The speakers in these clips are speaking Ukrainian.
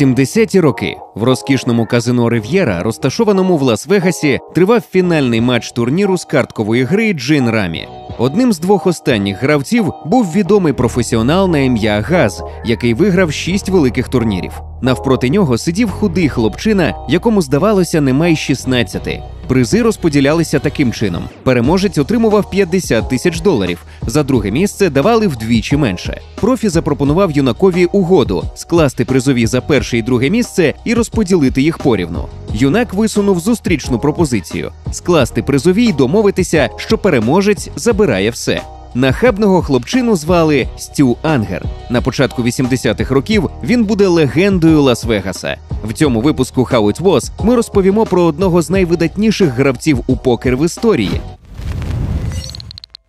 70-ті роки в розкішному казино Рив'єра, розташованому в Лас-Вегасі, тривав фінальний матч турніру з карткової гри Джин Рамі. Одним з двох останніх гравців був відомий професіонал на ім'я Газ, який виграв шість великих турнірів. Навпроти нього сидів худий хлопчина, якому здавалося немає 16. Призи розподілялися таким чином: переможець отримував 50 тисяч доларів. За друге місце давали вдвічі менше. Профі запропонував юнакові угоду скласти призові за перше і друге місце і розподілити їх порівну. Юнак висунув зустрічну пропозицію скласти призові й домовитися, що переможець забирає все. Нахабного хлопчину звали Стю Ангер. На початку 80-х років він буде легендою Лас-Вегаса. В цьому випуску How It Was ми розповімо про одного з найвидатніших гравців у покер в історії.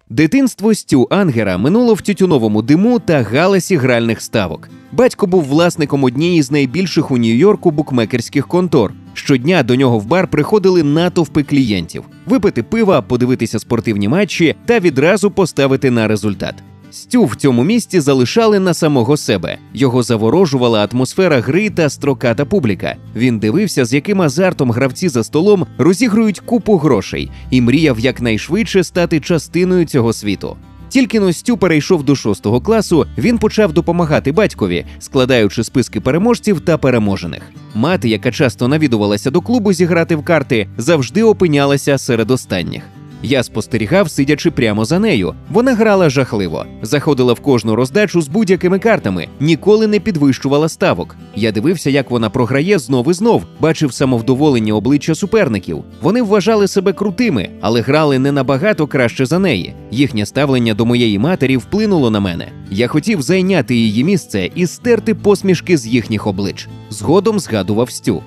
Дитинство Стю Ангера минуло в тютюновому диму та галасі гральних ставок. Батько був власником однієї з найбільших у Нью-Йорку букмекерських контор. Щодня до нього в бар приходили натовпи клієнтів випити пива, подивитися спортивні матчі та відразу поставити на результат. Стю в цьому місті залишали на самого себе. Його заворожувала атмосфера гри та строката публіка. Він дивився, з яким азартом гравці за столом розігрують купу грошей і мріяв якнайшвидше стати частиною цього світу. Тільки Ностю перейшов до шостого класу, він почав допомагати батькові, складаючи списки переможців та переможених. Мати, яка часто навідувалася до клубу зіграти в карти, завжди опинялася серед останніх. Я спостерігав, сидячи прямо за нею. Вона грала жахливо, заходила в кожну роздачу з будь-якими картами, ніколи не підвищувала ставок. Я дивився, як вона програє знов і знов, бачив самовдоволення обличчя суперників. Вони вважали себе крутими, але грали не набагато краще за неї. Їхнє ставлення до моєї матері вплинуло на мене. Я хотів зайняти її місце і стерти посмішки з їхніх облич. Згодом згадував Стю.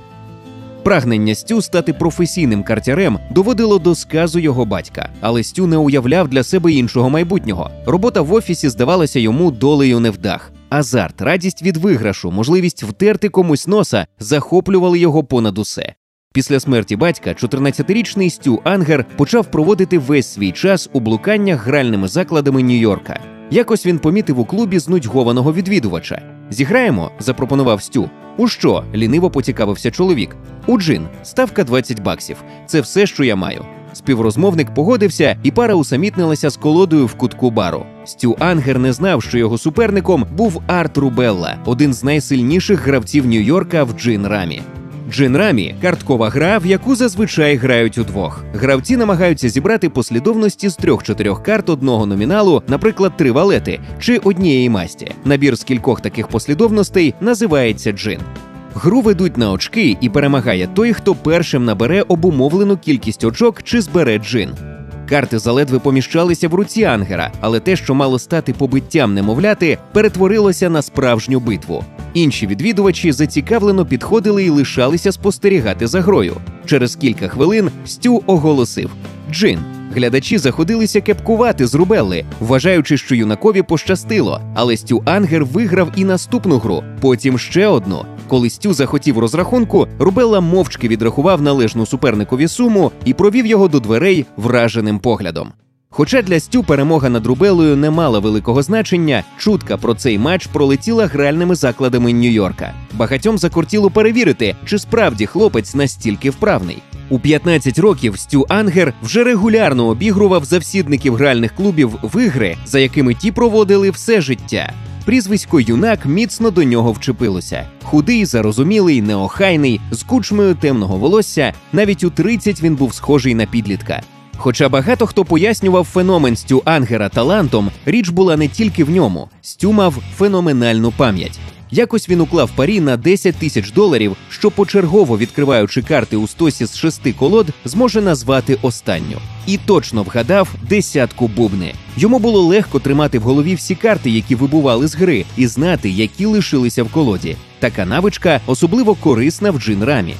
Прагнення Стю стати професійним картярем доводило до сказу його батька, але Стю не уявляв для себе іншого майбутнього. Робота в офісі здавалася йому долею невдах. Азарт, радість від виграшу, можливість втерти комусь носа захоплювали його понад усе. Після смерті батька 14-річний Стю Ангер почав проводити весь свій час у блуканнях гральними закладами Нью-Йорка. Якось він помітив у клубі знудьгованого відвідувача. Зіграємо, запропонував Стю. У що? ліниво поцікавився чоловік. У джин, ставка 20 баксів. Це все, що я маю. Співрозмовник погодився, і пара усамітнилася з колодою в кутку бару. Стю Ангер не знав, що його суперником був Арт Рубелла, один з найсильніших гравців Нью-Йорка в джин рамі. Джин Рамі карткова гра, в яку зазвичай грають удвох. Гравці намагаються зібрати послідовності з трьох-чотирьох карт одного номіналу, наприклад, три валети чи однієї масті. Набір з кількох таких послідовностей називається джин. Гру ведуть на очки і перемагає той, хто першим набере обумовлену кількість очок чи збере джин. Карти заледве поміщалися в руці Ангера, але те, що мало стати побиттям немовляти, перетворилося на справжню битву. Інші відвідувачі зацікавлено підходили і лишалися спостерігати за грою. Через кілька хвилин Стю оголосив Джин. Глядачі заходилися кепкувати з рубелли, вважаючи, що юнакові пощастило. Але Стю Ангер виграв і наступну гру, потім ще одну. Коли Стю захотів розрахунку, Рубелла мовчки відрахував належну суперникові суму і провів його до дверей враженим поглядом. Хоча для Стю перемога над Рубелою не мала великого значення, чутка про цей матч пролетіла гральними закладами Нью-Йорка. Багатьом закортіло перевірити, чи справді хлопець настільки вправний. У 15 років Стю Ангер вже регулярно обігрував завсідників гральних клубів в ігри, за якими ті проводили все життя. Прізвисько юнак міцно до нього вчепилося. Худий, зарозумілий, неохайний, з кучмою темного волосся. Навіть у 30 він був схожий на підлітка. Хоча багато хто пояснював феномен Стю Ангера талантом, річ була не тільки в ньому. Стю мав феноменальну пам'ять. Якось він уклав парі на 10 тисяч доларів, що почергово відкриваючи карти у стосі з шести колод, зможе назвати останню. І точно вгадав десятку бубни. Йому було легко тримати в голові всі карти, які вибували з гри, і знати, які лишилися в колоді. Така навичка особливо корисна в джин рамі.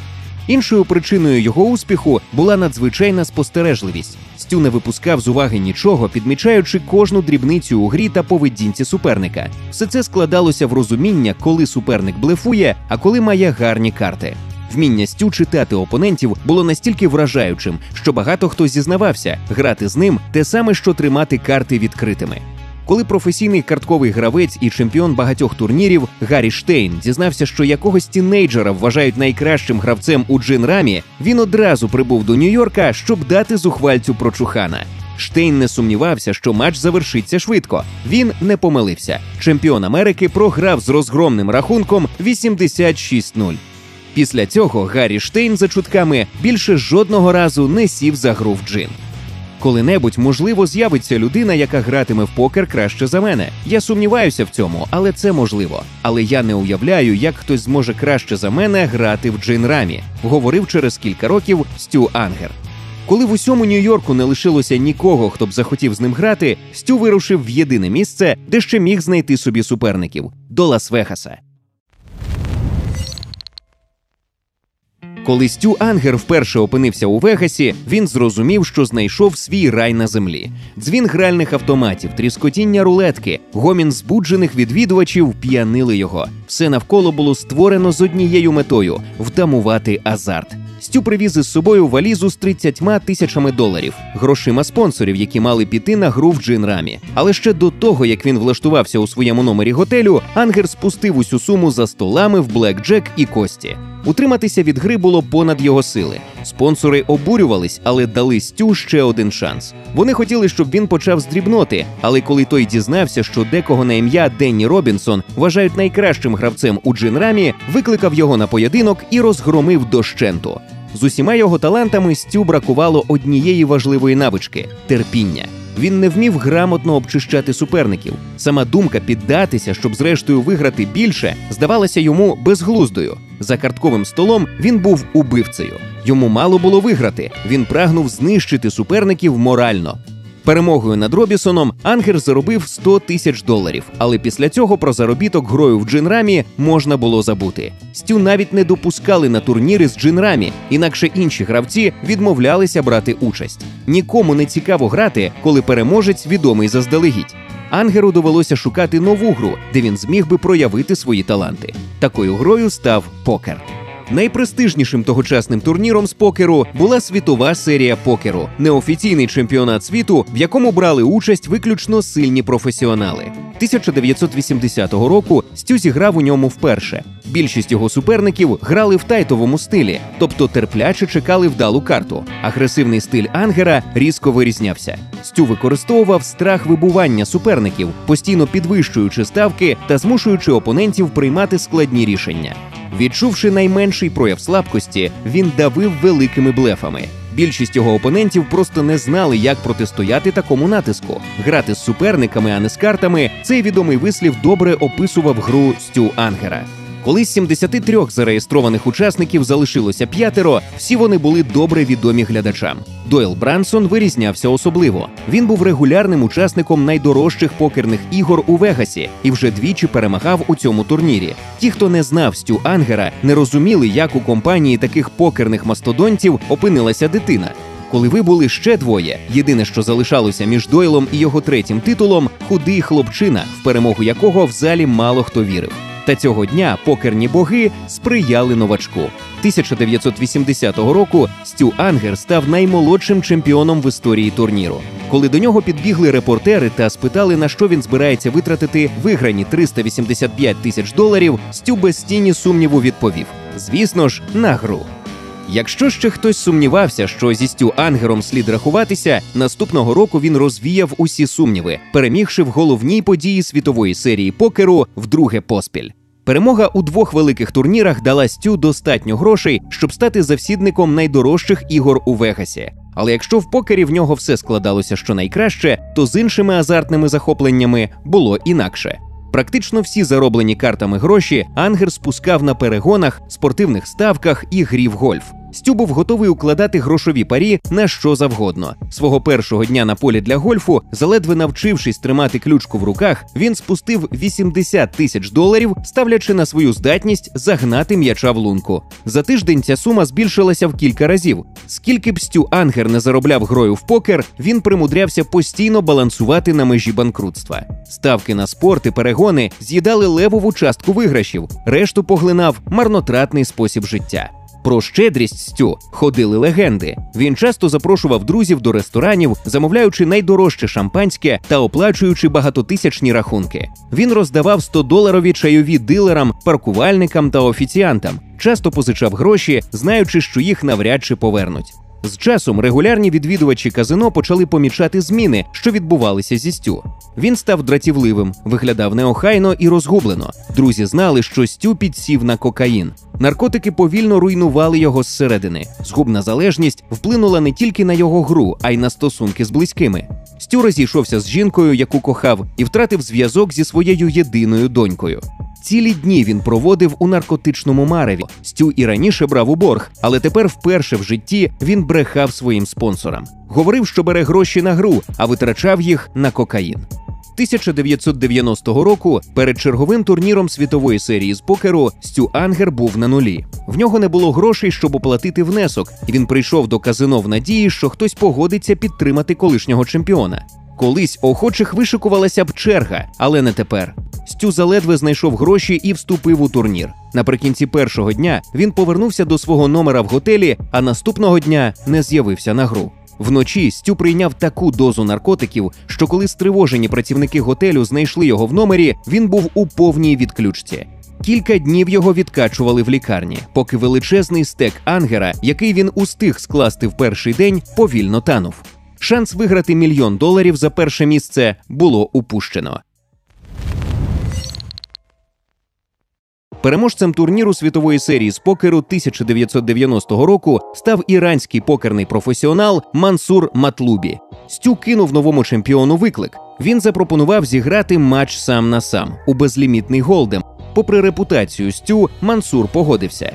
Іншою причиною його успіху була надзвичайна спостережливість. Стю не випускав з уваги нічого, підмічаючи кожну дрібницю у грі та поведінці суперника. Все це складалося в розуміння, коли суперник блефує, а коли має гарні карти. Вміння Стю читати опонентів було настільки вражаючим, що багато хто зізнавався, грати з ним те саме, що тримати карти відкритими. Коли професійний картковий гравець і чемпіон багатьох турнірів Гаррі Штейн дізнався, що якогось тінейджера вважають найкращим гравцем у джин рамі, він одразу прибув до Нью-Йорка, щоб дати зухвальцю прочухана. Штейн не сумнівався, що матч завершиться швидко. Він не помилився. Чемпіон Америки програв з розгромним рахунком 86-0. Після цього Гаррі Штейн за чутками більше жодного разу не сів за гру в джин. Коли-небудь, можливо, з'явиться людина, яка гратиме в покер краще за мене. Я сумніваюся в цьому, але це можливо. Але я не уявляю, як хтось зможе краще за мене грати в джин-рамі, говорив через кілька років Стю Ангер. Коли в усьому Нью-Йорку не лишилося нікого, хто б захотів з ним грати, Стю вирушив в єдине місце, де ще міг знайти собі суперників до Лас-Вегаса. Коли Стю Ангер вперше опинився у Вегасі, він зрозумів, що знайшов свій рай на землі. Дзвін гральних автоматів, тріскотіння рулетки, гомін збуджених відвідувачів п'янили його. Все навколо було створено з однією метою втамувати азарт. Стю привіз із собою валізу з 30 тисячами доларів, грошима спонсорів, які мали піти на гру в джин-рамі. Але ще до того, як він влаштувався у своєму номері готелю, Ангер спустив усю суму за столами в блекджек і кості. Утриматися від гри було понад його сили. Спонсори обурювались, але дали Стю ще один шанс. Вони хотіли, щоб він почав з дрібноти, але коли той дізнався, що декого на ім'я Денні Робінсон вважають найкращим гравцем у джин-рамі, викликав його на поєдинок і розгромив дощенту. З усіма його талантами Стю бракувало однієї важливої навички терпіння. Він не вмів грамотно обчищати суперників. Сама думка піддатися, щоб зрештою виграти більше, здавалася йому безглуздою. За картковим столом він був убивцею. Йому мало було виграти. Він прагнув знищити суперників морально. Перемогою над Робісоном Ангер заробив 100 тисяч доларів, але після цього про заробіток грою в джинрамі можна було забути. Стю навіть не допускали на турніри з джинрамі, інакше інші гравці відмовлялися брати участь. Нікому не цікаво грати, коли переможець відомий заздалегідь. Ангеру довелося шукати нову гру, де він зміг би проявити свої таланти. Такою грою став покер. Найпрестижнішим тогочасним турніром з покеру була світова серія покеру, неофіційний чемпіонат світу, в якому брали участь виключно сильні професіонали. 1980 року Стю зіграв у ньому вперше. Більшість його суперників грали в тайтовому стилі, тобто терпляче чекали вдалу карту. Агресивний стиль Ангера різко вирізнявся. Стю використовував страх вибування суперників, постійно підвищуючи ставки та змушуючи опонентів приймати складні рішення. Відчувши найменший прояв слабкості, він давив великими блефами. Більшість його опонентів просто не знали, як протистояти такому натиску. Грати з суперниками, а не з картами. Цей відомий вислів добре описував гру Стю Ангера. Коли з 73 зареєстрованих учасників залишилося п'ятеро, всі вони були добре відомі глядачам. Дойл Брансон вирізнявся особливо. Він був регулярним учасником найдорожчих покерних ігор у Вегасі і вже двічі перемагав у цьому турнірі. Ті, хто не знав Стю Ангера, не розуміли, як у компанії таких покерних мастодонтів опинилася дитина. Коли ви були ще двоє, єдине, що залишалося між Дойлом і його третім титулом худий хлопчина, в перемогу якого в залі мало хто вірив. Та цього дня покерні боги сприяли новачку. 1980 року Стю Ангер став наймолодшим чемпіоном в історії турніру. Коли до нього підбігли репортери та спитали, на що він збирається витратити виграні 385 тисяч доларів, Стю без тіні сумніву відповів: звісно ж, на гру. Якщо ще хтось сумнівався, що зі Стю Ангером слід рахуватися, наступного року він розвіяв усі сумніви, перемігши в головній події світової серії покеру вдруге поспіль. Перемога у двох великих турнірах дала Стю достатньо грошей, щоб стати завсідником найдорожчих ігор у Вегасі. Але якщо в покері в нього все складалося що найкраще, то з іншими азартними захопленнями було інакше. Практично всі зароблені картами гроші Ангер спускав на перегонах, спортивних ставках і грі в гольф. Стю був готовий укладати грошові парі на що завгодно. Свого першого дня на полі для гольфу, заледве навчившись тримати ключку в руках, він спустив 80 тисяч доларів, ставлячи на свою здатність загнати м'яча в лунку. За тиждень ця сума збільшилася в кілька разів. Скільки б Стю Ангер не заробляв грою в покер, він примудрявся постійно балансувати на межі банкрутства. Ставки на спорт і перегони з'їдали левову частку виграшів, решту поглинав марнотратний спосіб життя. Про щедрість Стю ходили легенди. Він часто запрошував друзів до ресторанів, замовляючи найдорожче шампанське та оплачуючи багатотисячні рахунки. Він роздавав 100-доларові чайові дилерам, паркувальникам та офіціантам, часто позичав гроші, знаючи, що їх навряд чи повернуть. З часом регулярні відвідувачі казино почали помічати зміни, що відбувалися зі Стю. Він став дратівливим, виглядав неохайно і розгублено. Друзі знали, що Стю підсів на кокаїн. Наркотики повільно руйнували його зсередини. Згубна залежність вплинула не тільки на його гру, а й на стосунки з близькими. Стю розійшовся з жінкою, яку кохав, і втратив зв'язок зі своєю єдиною донькою. Цілі дні він проводив у наркотичному мареві. Стю і раніше брав у борг, але тепер вперше в житті він брехав своїм спонсорам. Говорив, що бере гроші на гру, а витрачав їх на кокаїн. 1990 року перед черговим турніром світової серії з покеру Стю Ангер був на нулі. В нього не було грошей, щоб оплатити внесок, і він прийшов до казино в надії, що хтось погодиться підтримати колишнього чемпіона. Колись охочих вишикувалася б черга, але не тепер. Стю заледве знайшов гроші і вступив у турнір. Наприкінці першого дня він повернувся до свого номера в готелі, а наступного дня не з'явився на гру. Вночі Стю прийняв таку дозу наркотиків, що коли стривожені працівники готелю знайшли його в номері, він був у повній відключці. Кілька днів його відкачували в лікарні, поки величезний стек ангера, який він устиг скласти в перший день, повільно танув. Шанс виграти мільйон доларів за перше місце було упущено. Переможцем турніру світової серії з покеру 1990 року став іранський покерний професіонал Мансур Матлубі. Стю кинув новому чемпіону виклик. Він запропонував зіграти матч сам на сам у безлімітний голдем. Попри репутацію Стю, Мансур погодився.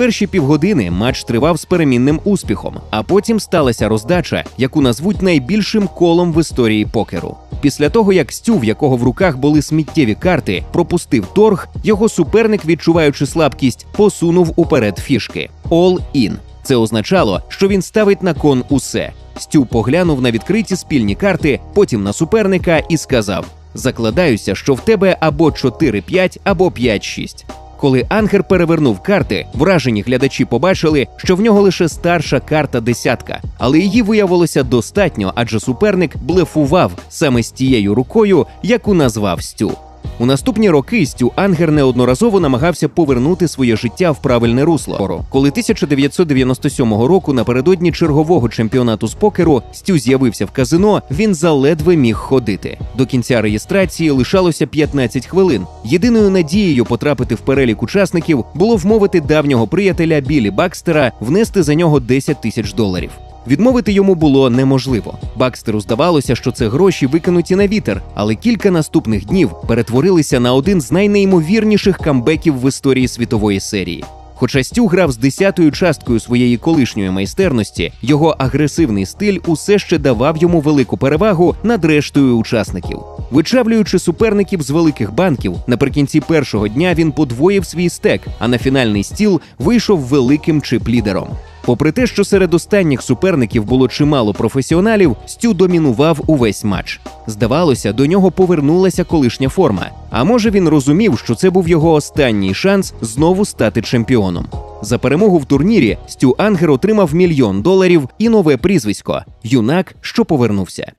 Перші півгодини матч тривав з перемінним успіхом, а потім сталася роздача, яку назвуть найбільшим колом в історії покеру. Після того, як Стю, в якого в руках були сміттєві карти, пропустив торг, його суперник, відчуваючи слабкість, посунув уперед фішки All-in. Це означало, що він ставить на кон усе. Стю поглянув на відкриті спільні карти, потім на суперника і сказав: Закладаюся, що в тебе або 4-5, або 5-6. Коли Ангер перевернув карти, вражені глядачі побачили, що в нього лише старша карта десятка, але її виявилося достатньо, адже суперник блефував саме з тією рукою, яку назвав Стю. У наступні роки Стю Ангер неодноразово намагався повернути своє життя в правильне русло. Коли 1997 року напередодні чергового чемпіонату з покеру Стю з'явився в казино, він заледве міг ходити. До кінця реєстрації лишалося 15 хвилин. Єдиною надією потрапити в перелік учасників було вмовити давнього приятеля Білі Бакстера внести за нього 10 тисяч доларів. Відмовити йому було неможливо. Бакстеру здавалося, що це гроші викинуті на вітер, але кілька наступних днів перетворилися на один з найнеймовірніших камбеків в історії світової серії. Хоча Стю грав з десятою часткою своєї колишньої майстерності, його агресивний стиль усе ще давав йому велику перевагу над рештою учасників. Вичавлюючи суперників з великих банків, наприкінці першого дня він подвоїв свій стек, а на фінальний стіл вийшов великим чип-лідером. Попри те, що серед останніх суперників було чимало професіоналів, Стю домінував увесь матч. Здавалося, до нього повернулася колишня форма. А може він розумів, що це був його останній шанс знову стати чемпіоном. За перемогу в турнірі Стю Ангер отримав мільйон доларів і нове прізвисько юнак, що повернувся.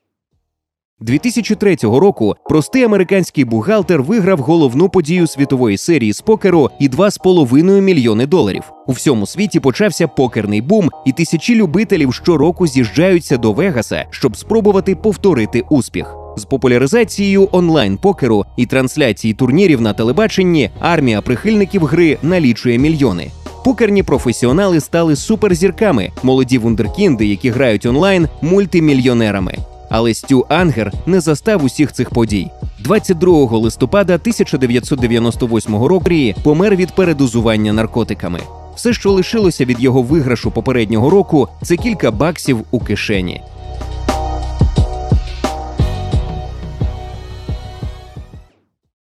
2003 року простий американський бухгалтер виграв головну подію світової серії з покеру і 2,5 мільйони доларів. У всьому світі почався покерний бум, і тисячі любителів щороку з'їжджаються до Вегаса, щоб спробувати повторити успіх. З популяризацією онлайн покеру і трансляції турнірів на телебаченні армія прихильників гри налічує мільйони. Покерні професіонали стали суперзірками, молоді вундеркінди, які грають онлайн, мультимільйонерами. Але Стю Ангер не застав усіх цих подій. 22 листопада 1998 року помер від передозування наркотиками. Все, що лишилося від його виграшу попереднього року, це кілька баксів у кишені.